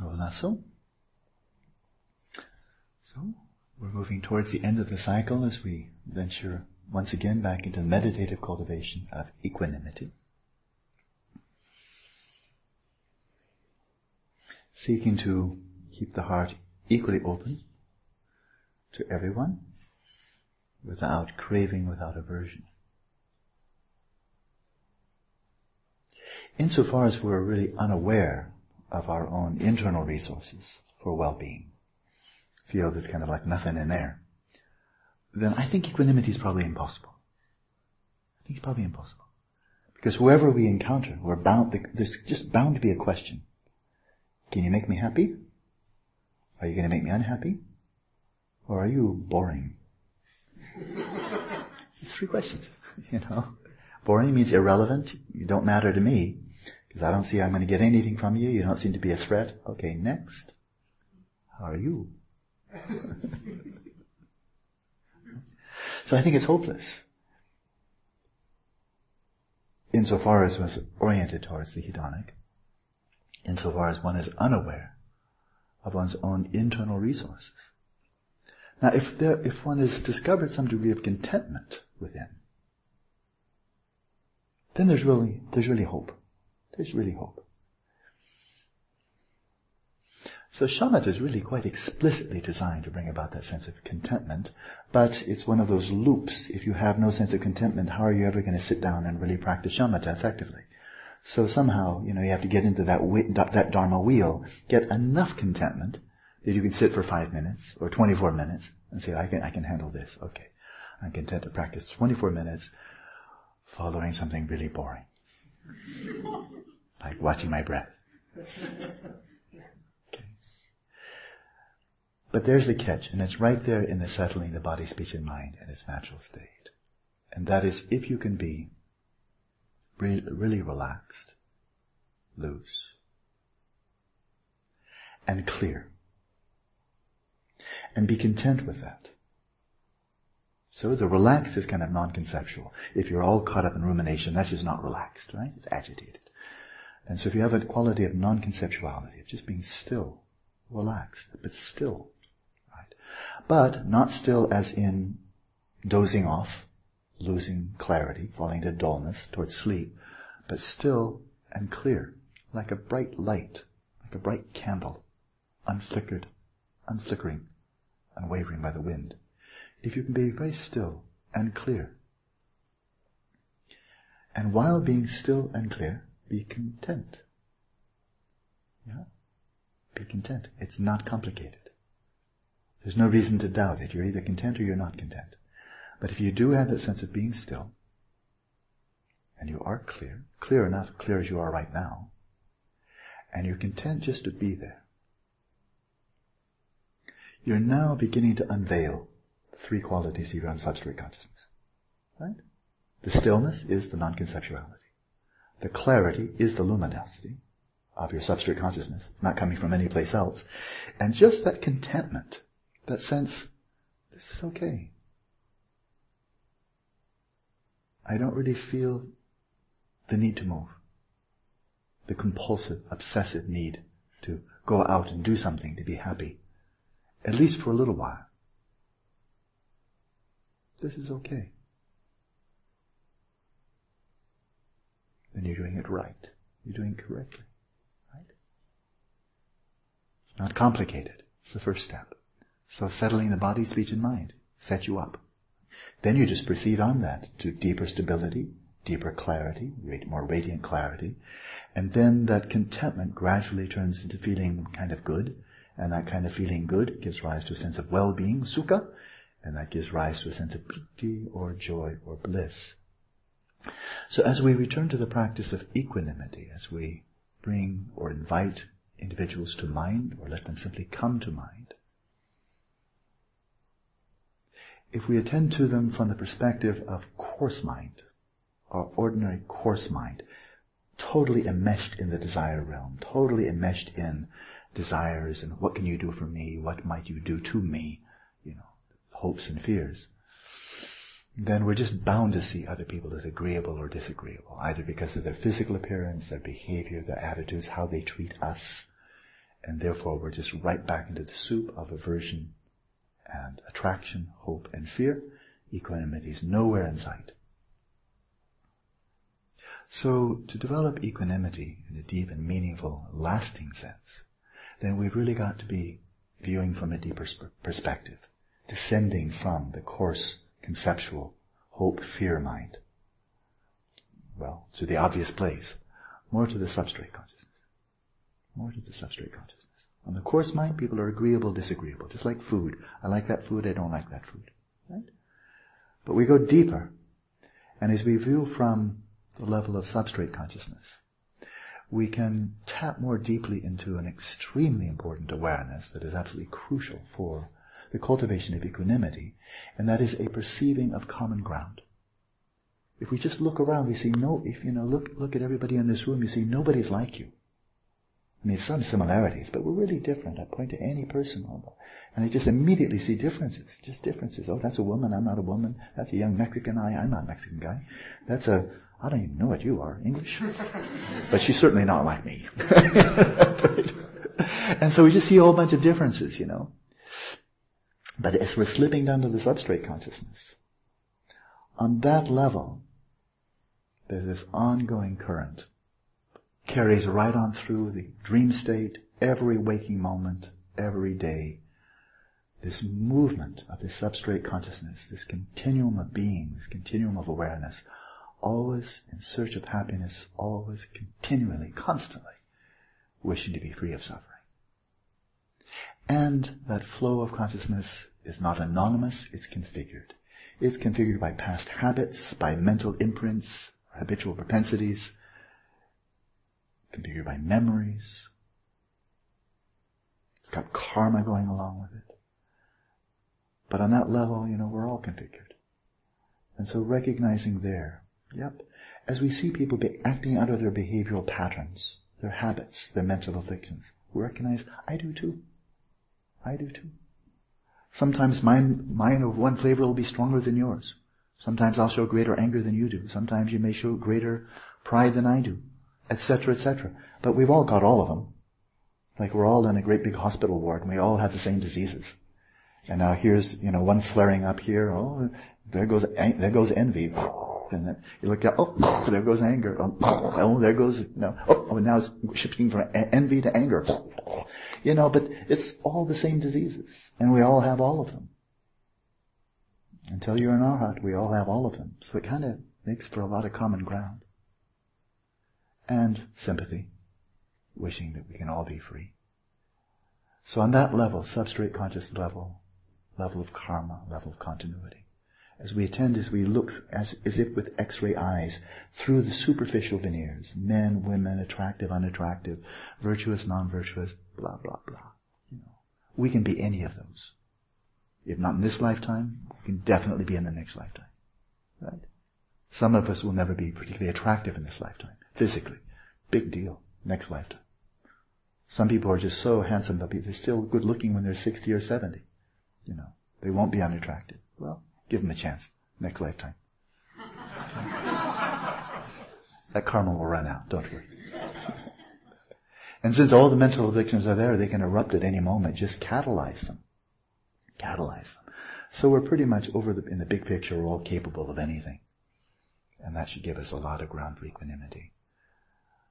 Oh, so. So, we're moving towards the end of the cycle as we venture once again back into the meditative cultivation of equanimity. Seeking to keep the heart equally open to everyone without craving, without aversion. Insofar as we're really unaware of our own internal resources for well-being, feel there's kind of like nothing in there, then I think equanimity is probably impossible. I think it's probably impossible. Because whoever we encounter, we're bound, there's just bound to be a question. Can you make me happy? Are you going to make me unhappy? Or are you boring? it's three questions, you know. Boring means irrelevant. You don't matter to me because I don't see I'm going to get anything from you. You don't seem to be a threat. Okay, next. How are you? so I think it's hopeless. Insofar as one is oriented towards the hedonic, insofar as one is unaware of one's own internal resources. Now, if there, if one has discovered some degree of contentment within, then there's really, there's really hope. There's really hope. So shamatha is really quite explicitly designed to bring about that sense of contentment, but it's one of those loops. If you have no sense of contentment, how are you ever going to sit down and really practice shamatha effectively? So somehow, you know, you have to get into that, that dharma wheel, get enough contentment that you can sit for five minutes or 24 minutes and say, I can, I can handle this. Okay. I'm content to practice 24 minutes following something really boring. like watching my breath. Okay. But there's the catch, and it's right there in the settling the body, speech, and mind in its natural state. And that is if you can be really, really relaxed, loose, and clear. And be content with that. So the relaxed is kind of non-conceptual. If you're all caught up in rumination, that's just not relaxed, right? It's agitated. And so if you have a quality of non-conceptuality, of just being still, relaxed, but still, right? But not still as in dozing off, losing clarity, falling into dullness towards sleep, but still and clear, like a bright light, like a bright candle, unflickered, unflickering, unwavering by the wind. If you can be very still and clear, and while being still and clear, be content. Yeah? Be content. It's not complicated. There's no reason to doubt it. You're either content or you're not content. But if you do have that sense of being still, and you are clear, clear enough, clear as you are right now, and you're content just to be there, you're now beginning to unveil three qualities of your substrate consciousness. Right? The stillness is the non-conceptuality. The clarity is the luminosity of your substrate consciousness, not coming from any place else. And just that contentment, that sense, this is okay. I don't really feel the need to move. The compulsive, obsessive need to go out and do something to be happy. At least for a little while. This is okay. Then you're doing it right. You're doing it correctly. Right? It's not complicated. It's the first step. So settling the body, speech, and mind sets you up. Then you just proceed on that to deeper stability, deeper clarity, more radiant clarity, and then that contentment gradually turns into feeling kind of good, and that kind of feeling good gives rise to a sense of well-being, sukha, and that gives rise to a sense of piti or joy or bliss. So as we return to the practice of equanimity, as we bring or invite individuals to mind or let them simply come to mind, if we attend to them from the perspective of coarse mind, our ordinary coarse mind, totally enmeshed in the desire realm, totally enmeshed in desires and what can you do for me, what might you do to me, hopes and fears, then we're just bound to see other people as agreeable or disagreeable, either because of their physical appearance, their behavior, their attitudes, how they treat us. And therefore we're just right back into the soup of aversion and attraction, hope and fear. Equanimity is nowhere in sight. So to develop equanimity in a deep and meaningful, lasting sense, then we've really got to be viewing from a deeper perspective, descending from the coarse, conceptual, hope, fear mind. Well, to the obvious place, more to the substrate consciousness. More to the substrate consciousness. On the coarse mind, people are agreeable, disagreeable, just like food. I like that food, I don't like that food. Right? But we go deeper, and as we view from the level of substrate consciousness, we can tap more deeply into an extremely important awareness that is absolutely crucial for the cultivation of equanimity, and that is a perceiving of common ground. If we just look around, we see no, if you know, look, look at everybody in this room, you see nobody's like you. I mean, some similarities, but we're really different. I point to any person, and I just immediately see differences, just differences. Oh, that's a woman, I'm not a woman. That's a young Mexican guy, I'm not a Mexican guy. That's a, I don't even know what you are, English. but she's certainly not like me. and so we just see a whole bunch of differences, you know. But as we're slipping down to the substrate consciousness, on that level, there's this ongoing current. Carries right on through the dream state, every waking moment, every day. This movement of the substrate consciousness, this continuum of being, this continuum of awareness, always in search of happiness, always continually, constantly wishing to be free of suffering. And that flow of consciousness is not anonymous, it's configured. It's configured by past habits, by mental imprints, habitual propensities, configured by memories. It's got karma going along with it. But on that level, you know, we're all configured. And so recognizing there Yep. As we see people be acting out of their behavioral patterns, their habits, their mental afflictions, we recognize, I do too. I do too. Sometimes mine, mine of one flavor will be stronger than yours. Sometimes I'll show greater anger than you do. Sometimes you may show greater pride than I do, etc., etc. But we've all got all of them. Like we're all in a great big hospital ward and we all have the same diseases. And now here's, you know, one flaring up here. Oh, there goes, there goes envy and then you look at, oh, oh, there goes anger. Oh, oh, oh there goes, you know, oh, oh, now it's shifting from envy to anger. You know, but it's all the same diseases, and we all have all of them. Until you're in Arhat, we all have all of them. So it kind of makes for a lot of common ground. And sympathy, wishing that we can all be free. So on that level, substrate conscious level, level of karma, level of continuity, as we attend, as we look as, as if with x-ray eyes through the superficial veneers, men, women, attractive, unattractive, virtuous, non-virtuous, blah, blah, blah. You know, we can be any of those. If not in this lifetime, we can definitely be in the next lifetime. Right? Some of us will never be particularly attractive in this lifetime, physically. Big deal. Next lifetime. Some people are just so handsome, they're still good looking when they're 60 or 70. You know, they won't be unattractive. Well, Give them a chance. Next lifetime. that karma will run out, don't worry. And since all the mental addictions are there, they can erupt at any moment. Just catalyze them. Catalyze them. So we're pretty much over the, in the big picture, we're all capable of anything. And that should give us a lot of ground for equanimity.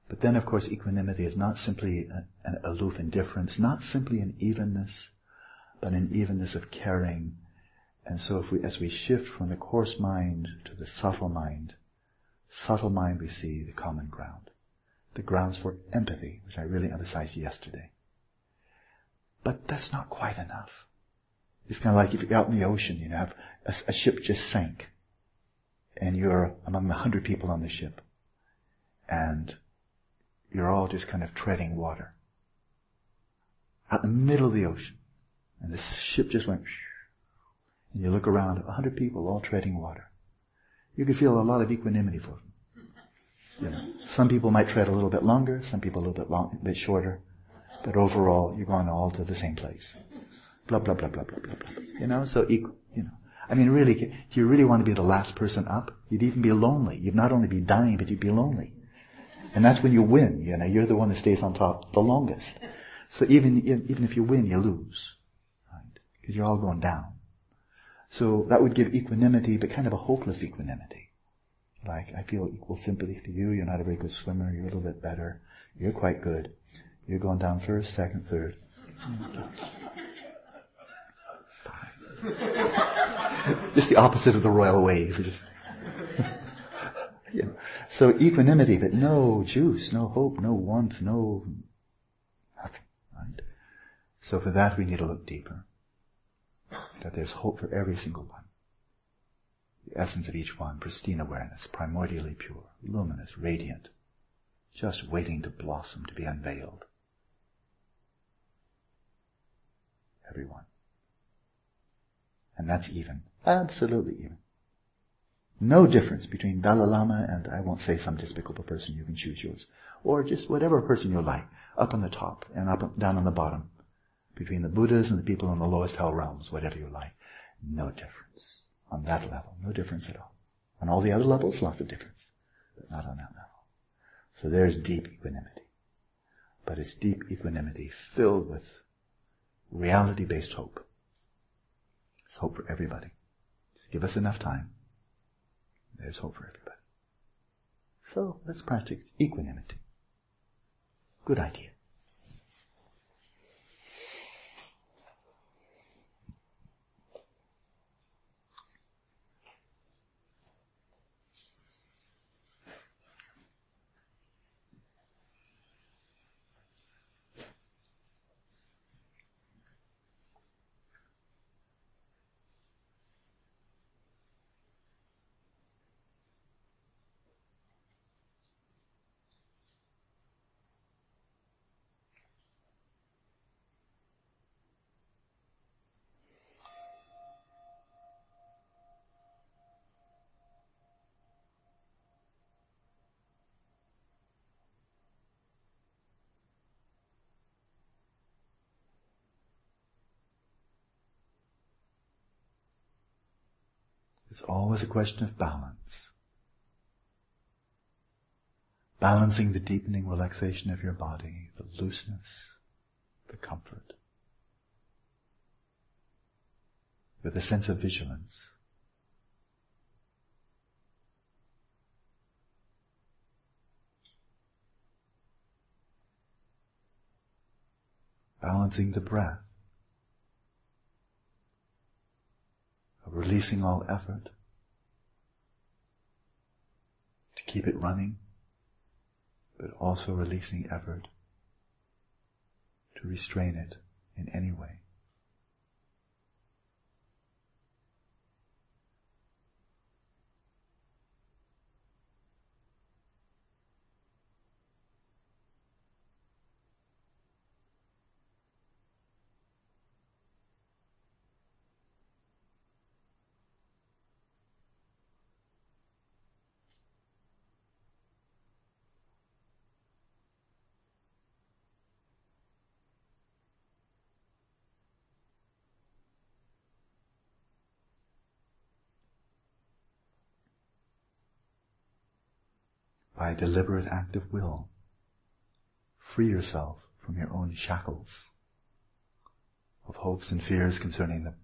But then, of course, equanimity is not simply an aloof indifference, not simply an evenness, but an evenness of caring and so if we, as we shift from the coarse mind to the subtle mind, subtle mind we see the common ground. The grounds for empathy, which I really emphasized yesterday. But that's not quite enough. It's kind of like if you're out in the ocean, you know, a, a ship just sank, and you're among the hundred people on the ship, and you're all just kind of treading water. Out in the middle of the ocean. And the ship just went and you look around, a hundred people all treading water. You can feel a lot of equanimity for them. You know, some people might tread a little bit longer, some people a little bit long, a bit shorter, but overall, you're going all to the same place. Blah blah blah blah blah blah blah. You know, so equal. You know, I mean, really, do you really want to be the last person up? You'd even be lonely. You'd not only be dying, but you'd be lonely. And that's when you win. You know, you're the one that stays on top the longest. So even, even if you win, you lose. Right? Because you're all going down. So that would give equanimity, but kind of a hopeless equanimity. Like, I feel equal sympathy for you. You're not a very good swimmer. You're a little bit better. You're quite good. You're going down first, second, third. just the opposite of the royal wave. Yeah. So equanimity, but no juice, no hope, no warmth, no nothing. Right? So for that we need to look deeper. That there's hope for every single one. The essence of each one, pristine awareness, primordially pure, luminous, radiant, just waiting to blossom, to be unveiled. Everyone. And that's even. Absolutely even. No difference between Dalai Lama and I won't say some despicable person, you can choose yours. Or just whatever person you like, up on the top and up down on the bottom. Between the Buddhas and the people in the lowest hell realms, whatever you like. No difference. On that level, no difference at all. On all the other levels, lots of difference. But not on that level. So there's deep equanimity. But it's deep equanimity filled with reality-based hope. It's hope for everybody. Just give us enough time. There's hope for everybody. So let's practice equanimity. Good idea. It's always a question of balance. Balancing the deepening relaxation of your body, the looseness, the comfort, with a sense of vigilance. Balancing the breath. Releasing all effort to keep it running, but also releasing effort to restrain it in any way. By a deliberate act of will. Free yourself from your own shackles of hopes and fears concerning the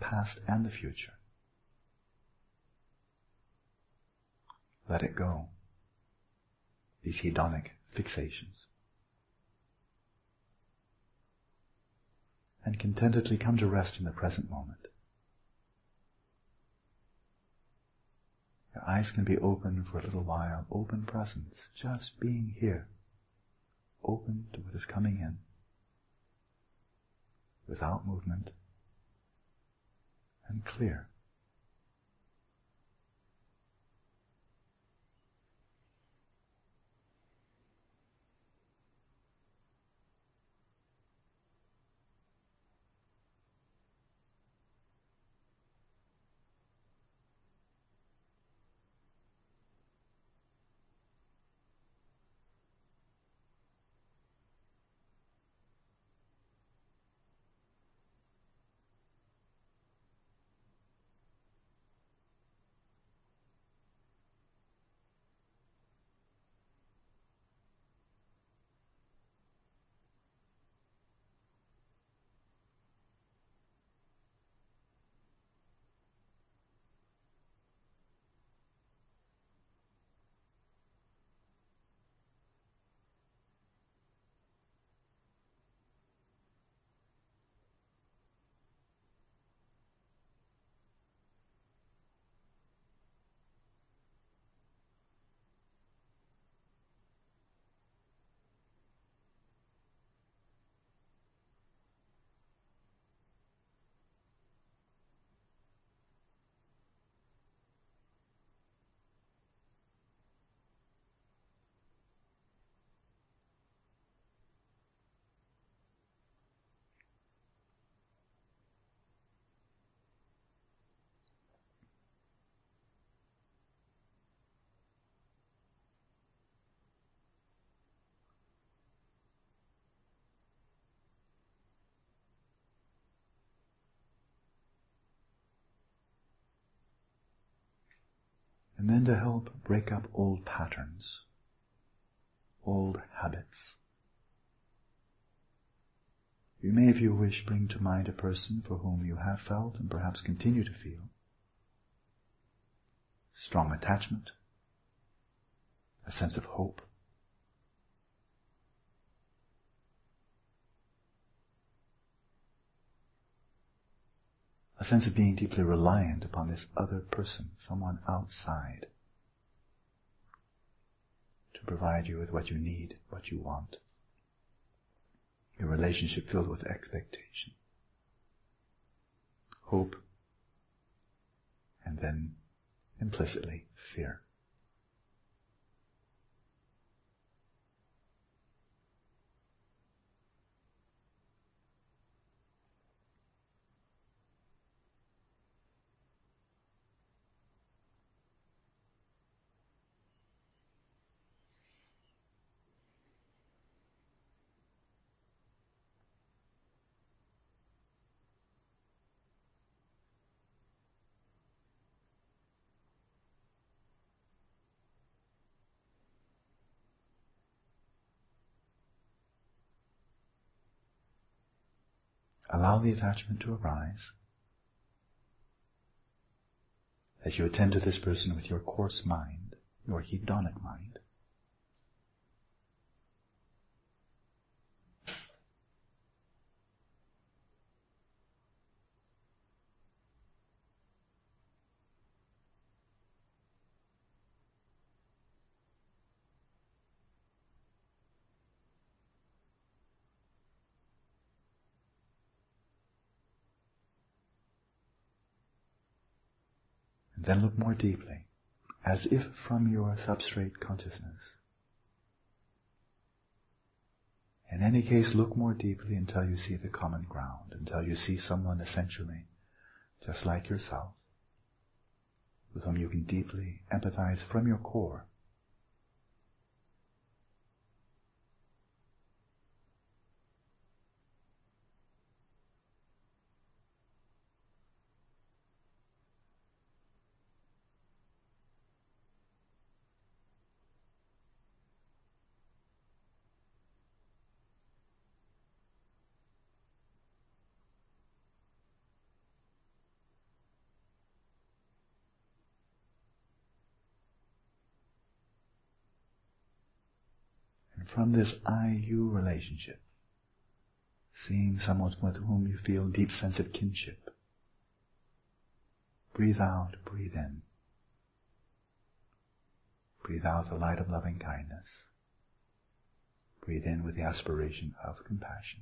past and the future. Let it go. These hedonic fixations. And contentedly come to rest in the present moment. Your eyes can be open for a little while. Open presence. Just being here. Open to what is coming in. Without movement. And clear. And then to help break up old patterns, old habits. You may, if you wish, bring to mind a person for whom you have felt and perhaps continue to feel strong attachment, a sense of hope. A sense of being deeply reliant upon this other person, someone outside, to provide you with what you need, what you want. Your relationship filled with expectation, hope, and then implicitly fear. Allow the attachment to arise as you attend to this person with your coarse mind, your hedonic mind. Then look more deeply, as if from your substrate consciousness. In any case, look more deeply until you see the common ground, until you see someone essentially just like yourself, with whom you can deeply empathize from your core. And from this I-you relationship, seeing someone with whom you feel deep sense of kinship, breathe out, breathe in. Breathe out the light of loving kindness. Breathe in with the aspiration of compassion.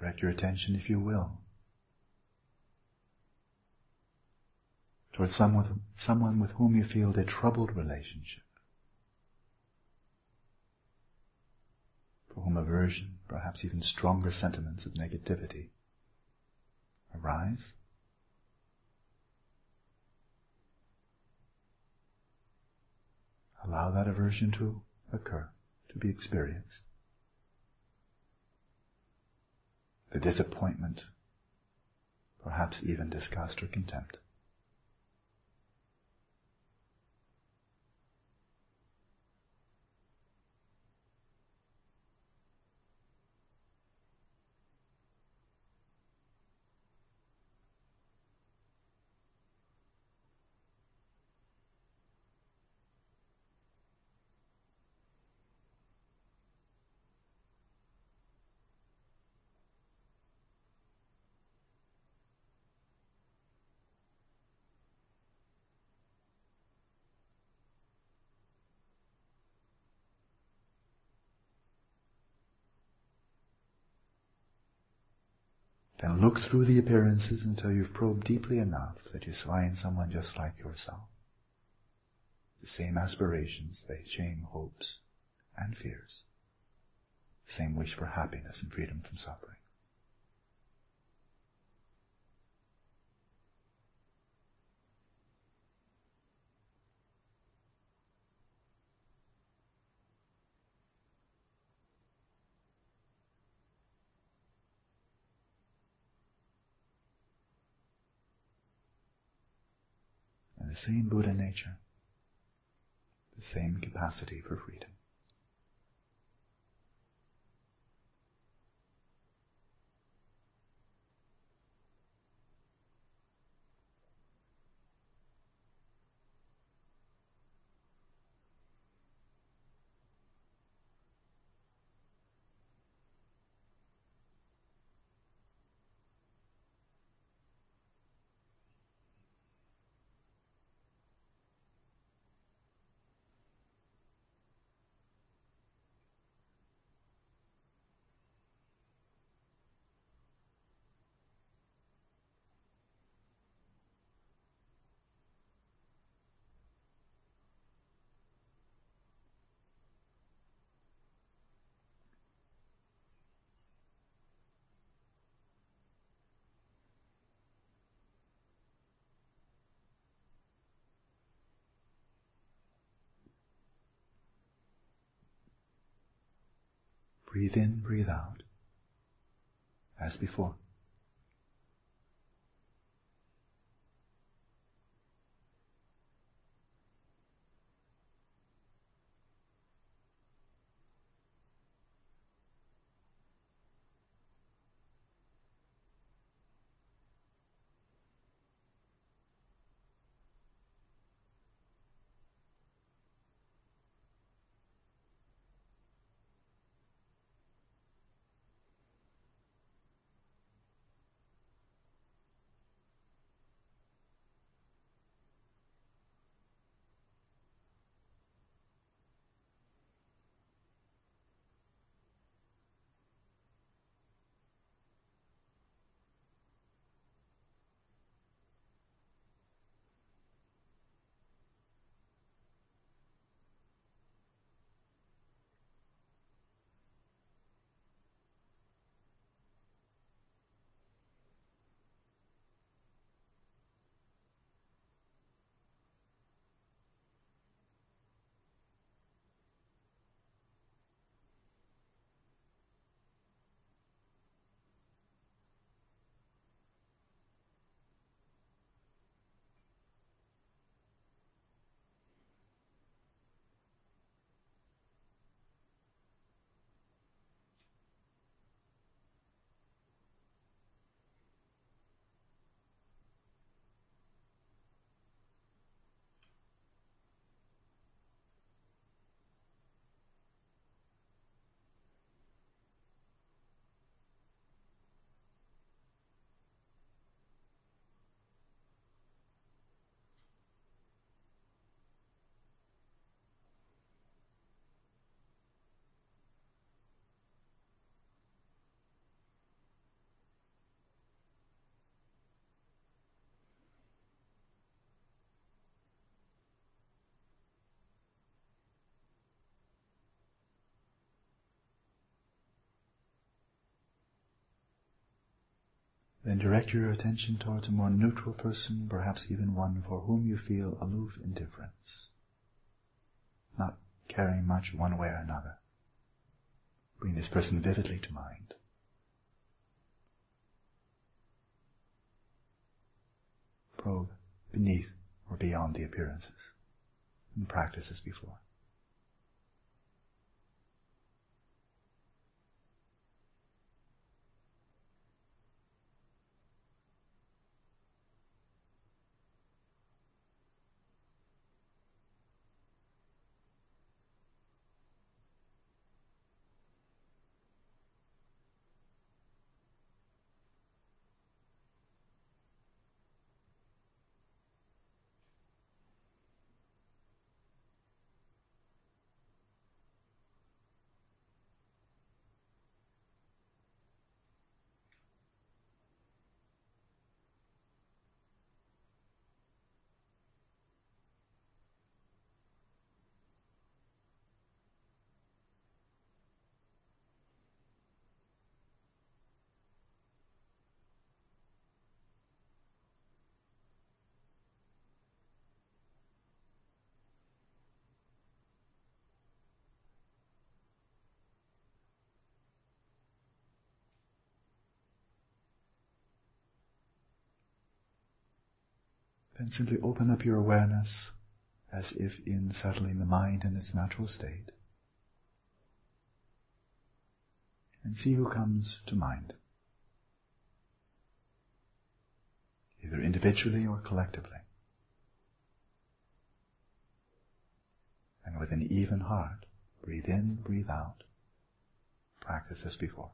Direct your attention, if you will, towards someone, someone with whom you feel a troubled relationship, for whom aversion, perhaps even stronger sentiments of negativity, arise. Allow that aversion to occur, to be experienced. The disappointment, perhaps even disgust or contempt. Then look through the appearances until you've probed deeply enough that you find someone just like yourself. The same aspirations, the same hopes and fears. The same wish for happiness and freedom from suffering. The same Buddha nature, the same capacity for freedom. Breathe in, breathe out, as before. Then direct your attention towards a more neutral person, perhaps even one for whom you feel aloof indifference, not caring much one way or another. Bring this person vividly to mind. Probe beneath or beyond the appearances and practice as before. Then simply open up your awareness as if in settling the mind in its natural state. And see who comes to mind. Either individually or collectively. And with an even heart, breathe in, breathe out. Practice as before.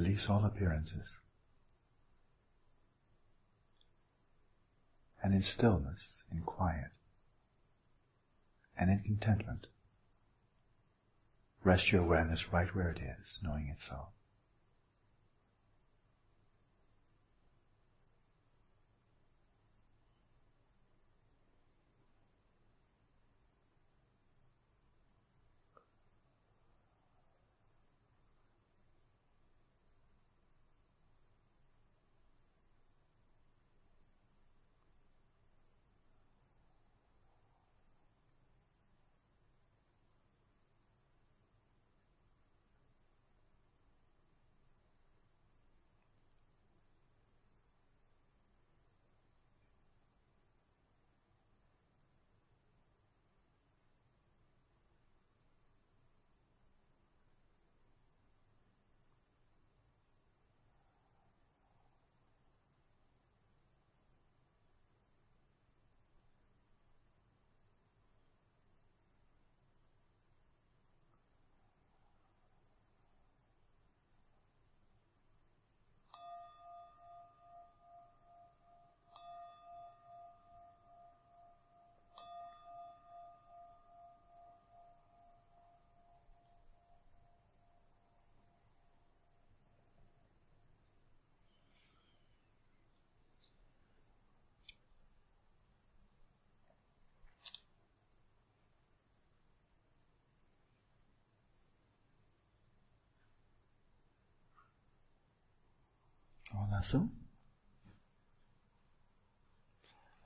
Release all appearances. And in stillness, in quiet, and in contentment, rest your awareness right where it is, knowing so. so.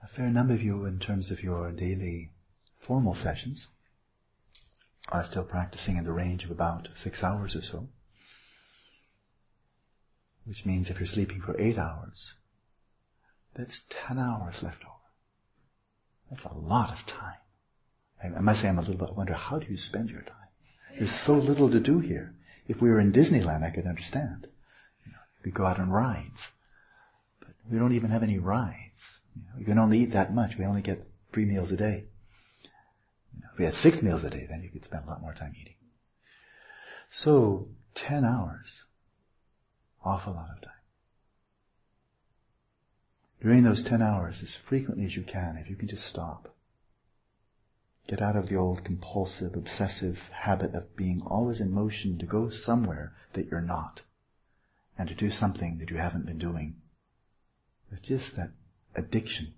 A fair number of you, in terms of your daily formal sessions, are still practicing in the range of about six hours or so. Which means if you're sleeping for eight hours, that's ten hours left over. That's a lot of time. I must say I'm a little bit wonder how do you spend your time? There's so little to do here. If we were in Disneyland, I could understand. We go out on rides. But we don't even have any rides. You know, we can only eat that much. We only get three meals a day. You know, if we had six meals a day, then you could spend a lot more time eating. So, ten hours. Awful lot of time. During those ten hours, as frequently as you can, if you can just stop. Get out of the old compulsive, obsessive habit of being always in motion to go somewhere that you're not and to do something that you haven't been doing. It's just that addiction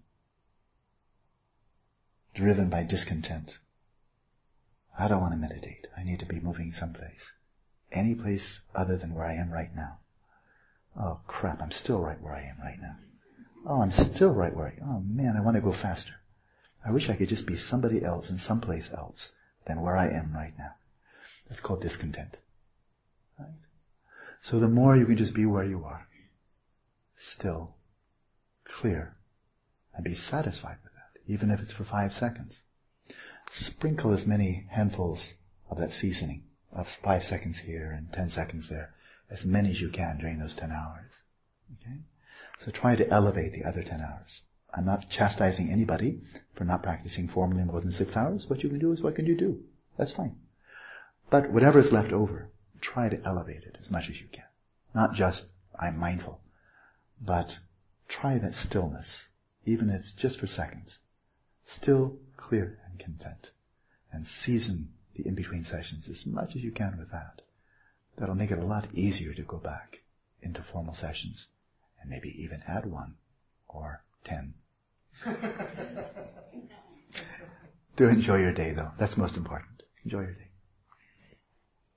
driven by discontent. I don't want to meditate. I need to be moving someplace. Any place other than where I am right now. Oh crap, I'm still right where I am right now. Oh, I'm still right where I am. Oh man, I want to go faster. I wish I could just be somebody else in someplace else than where I am right now. That's called discontent. Right? So the more you can just be where you are, still, clear, and be satisfied with that, even if it's for five seconds. Sprinkle as many handfuls of that seasoning, of five seconds here and ten seconds there, as many as you can during those ten hours. Okay? So try to elevate the other ten hours. I'm not chastising anybody for not practicing formally more than six hours. What you can do is what can you do? That's fine. But whatever is left over, try to elevate it as much as you can. Not just, I'm mindful, but try that stillness, even if it's just for seconds. Still, clear, and content. And season the in-between sessions as much as you can with that. That'll make it a lot easier to go back into formal sessions and maybe even add one or ten. Do enjoy your day though. That's most important. Enjoy your day.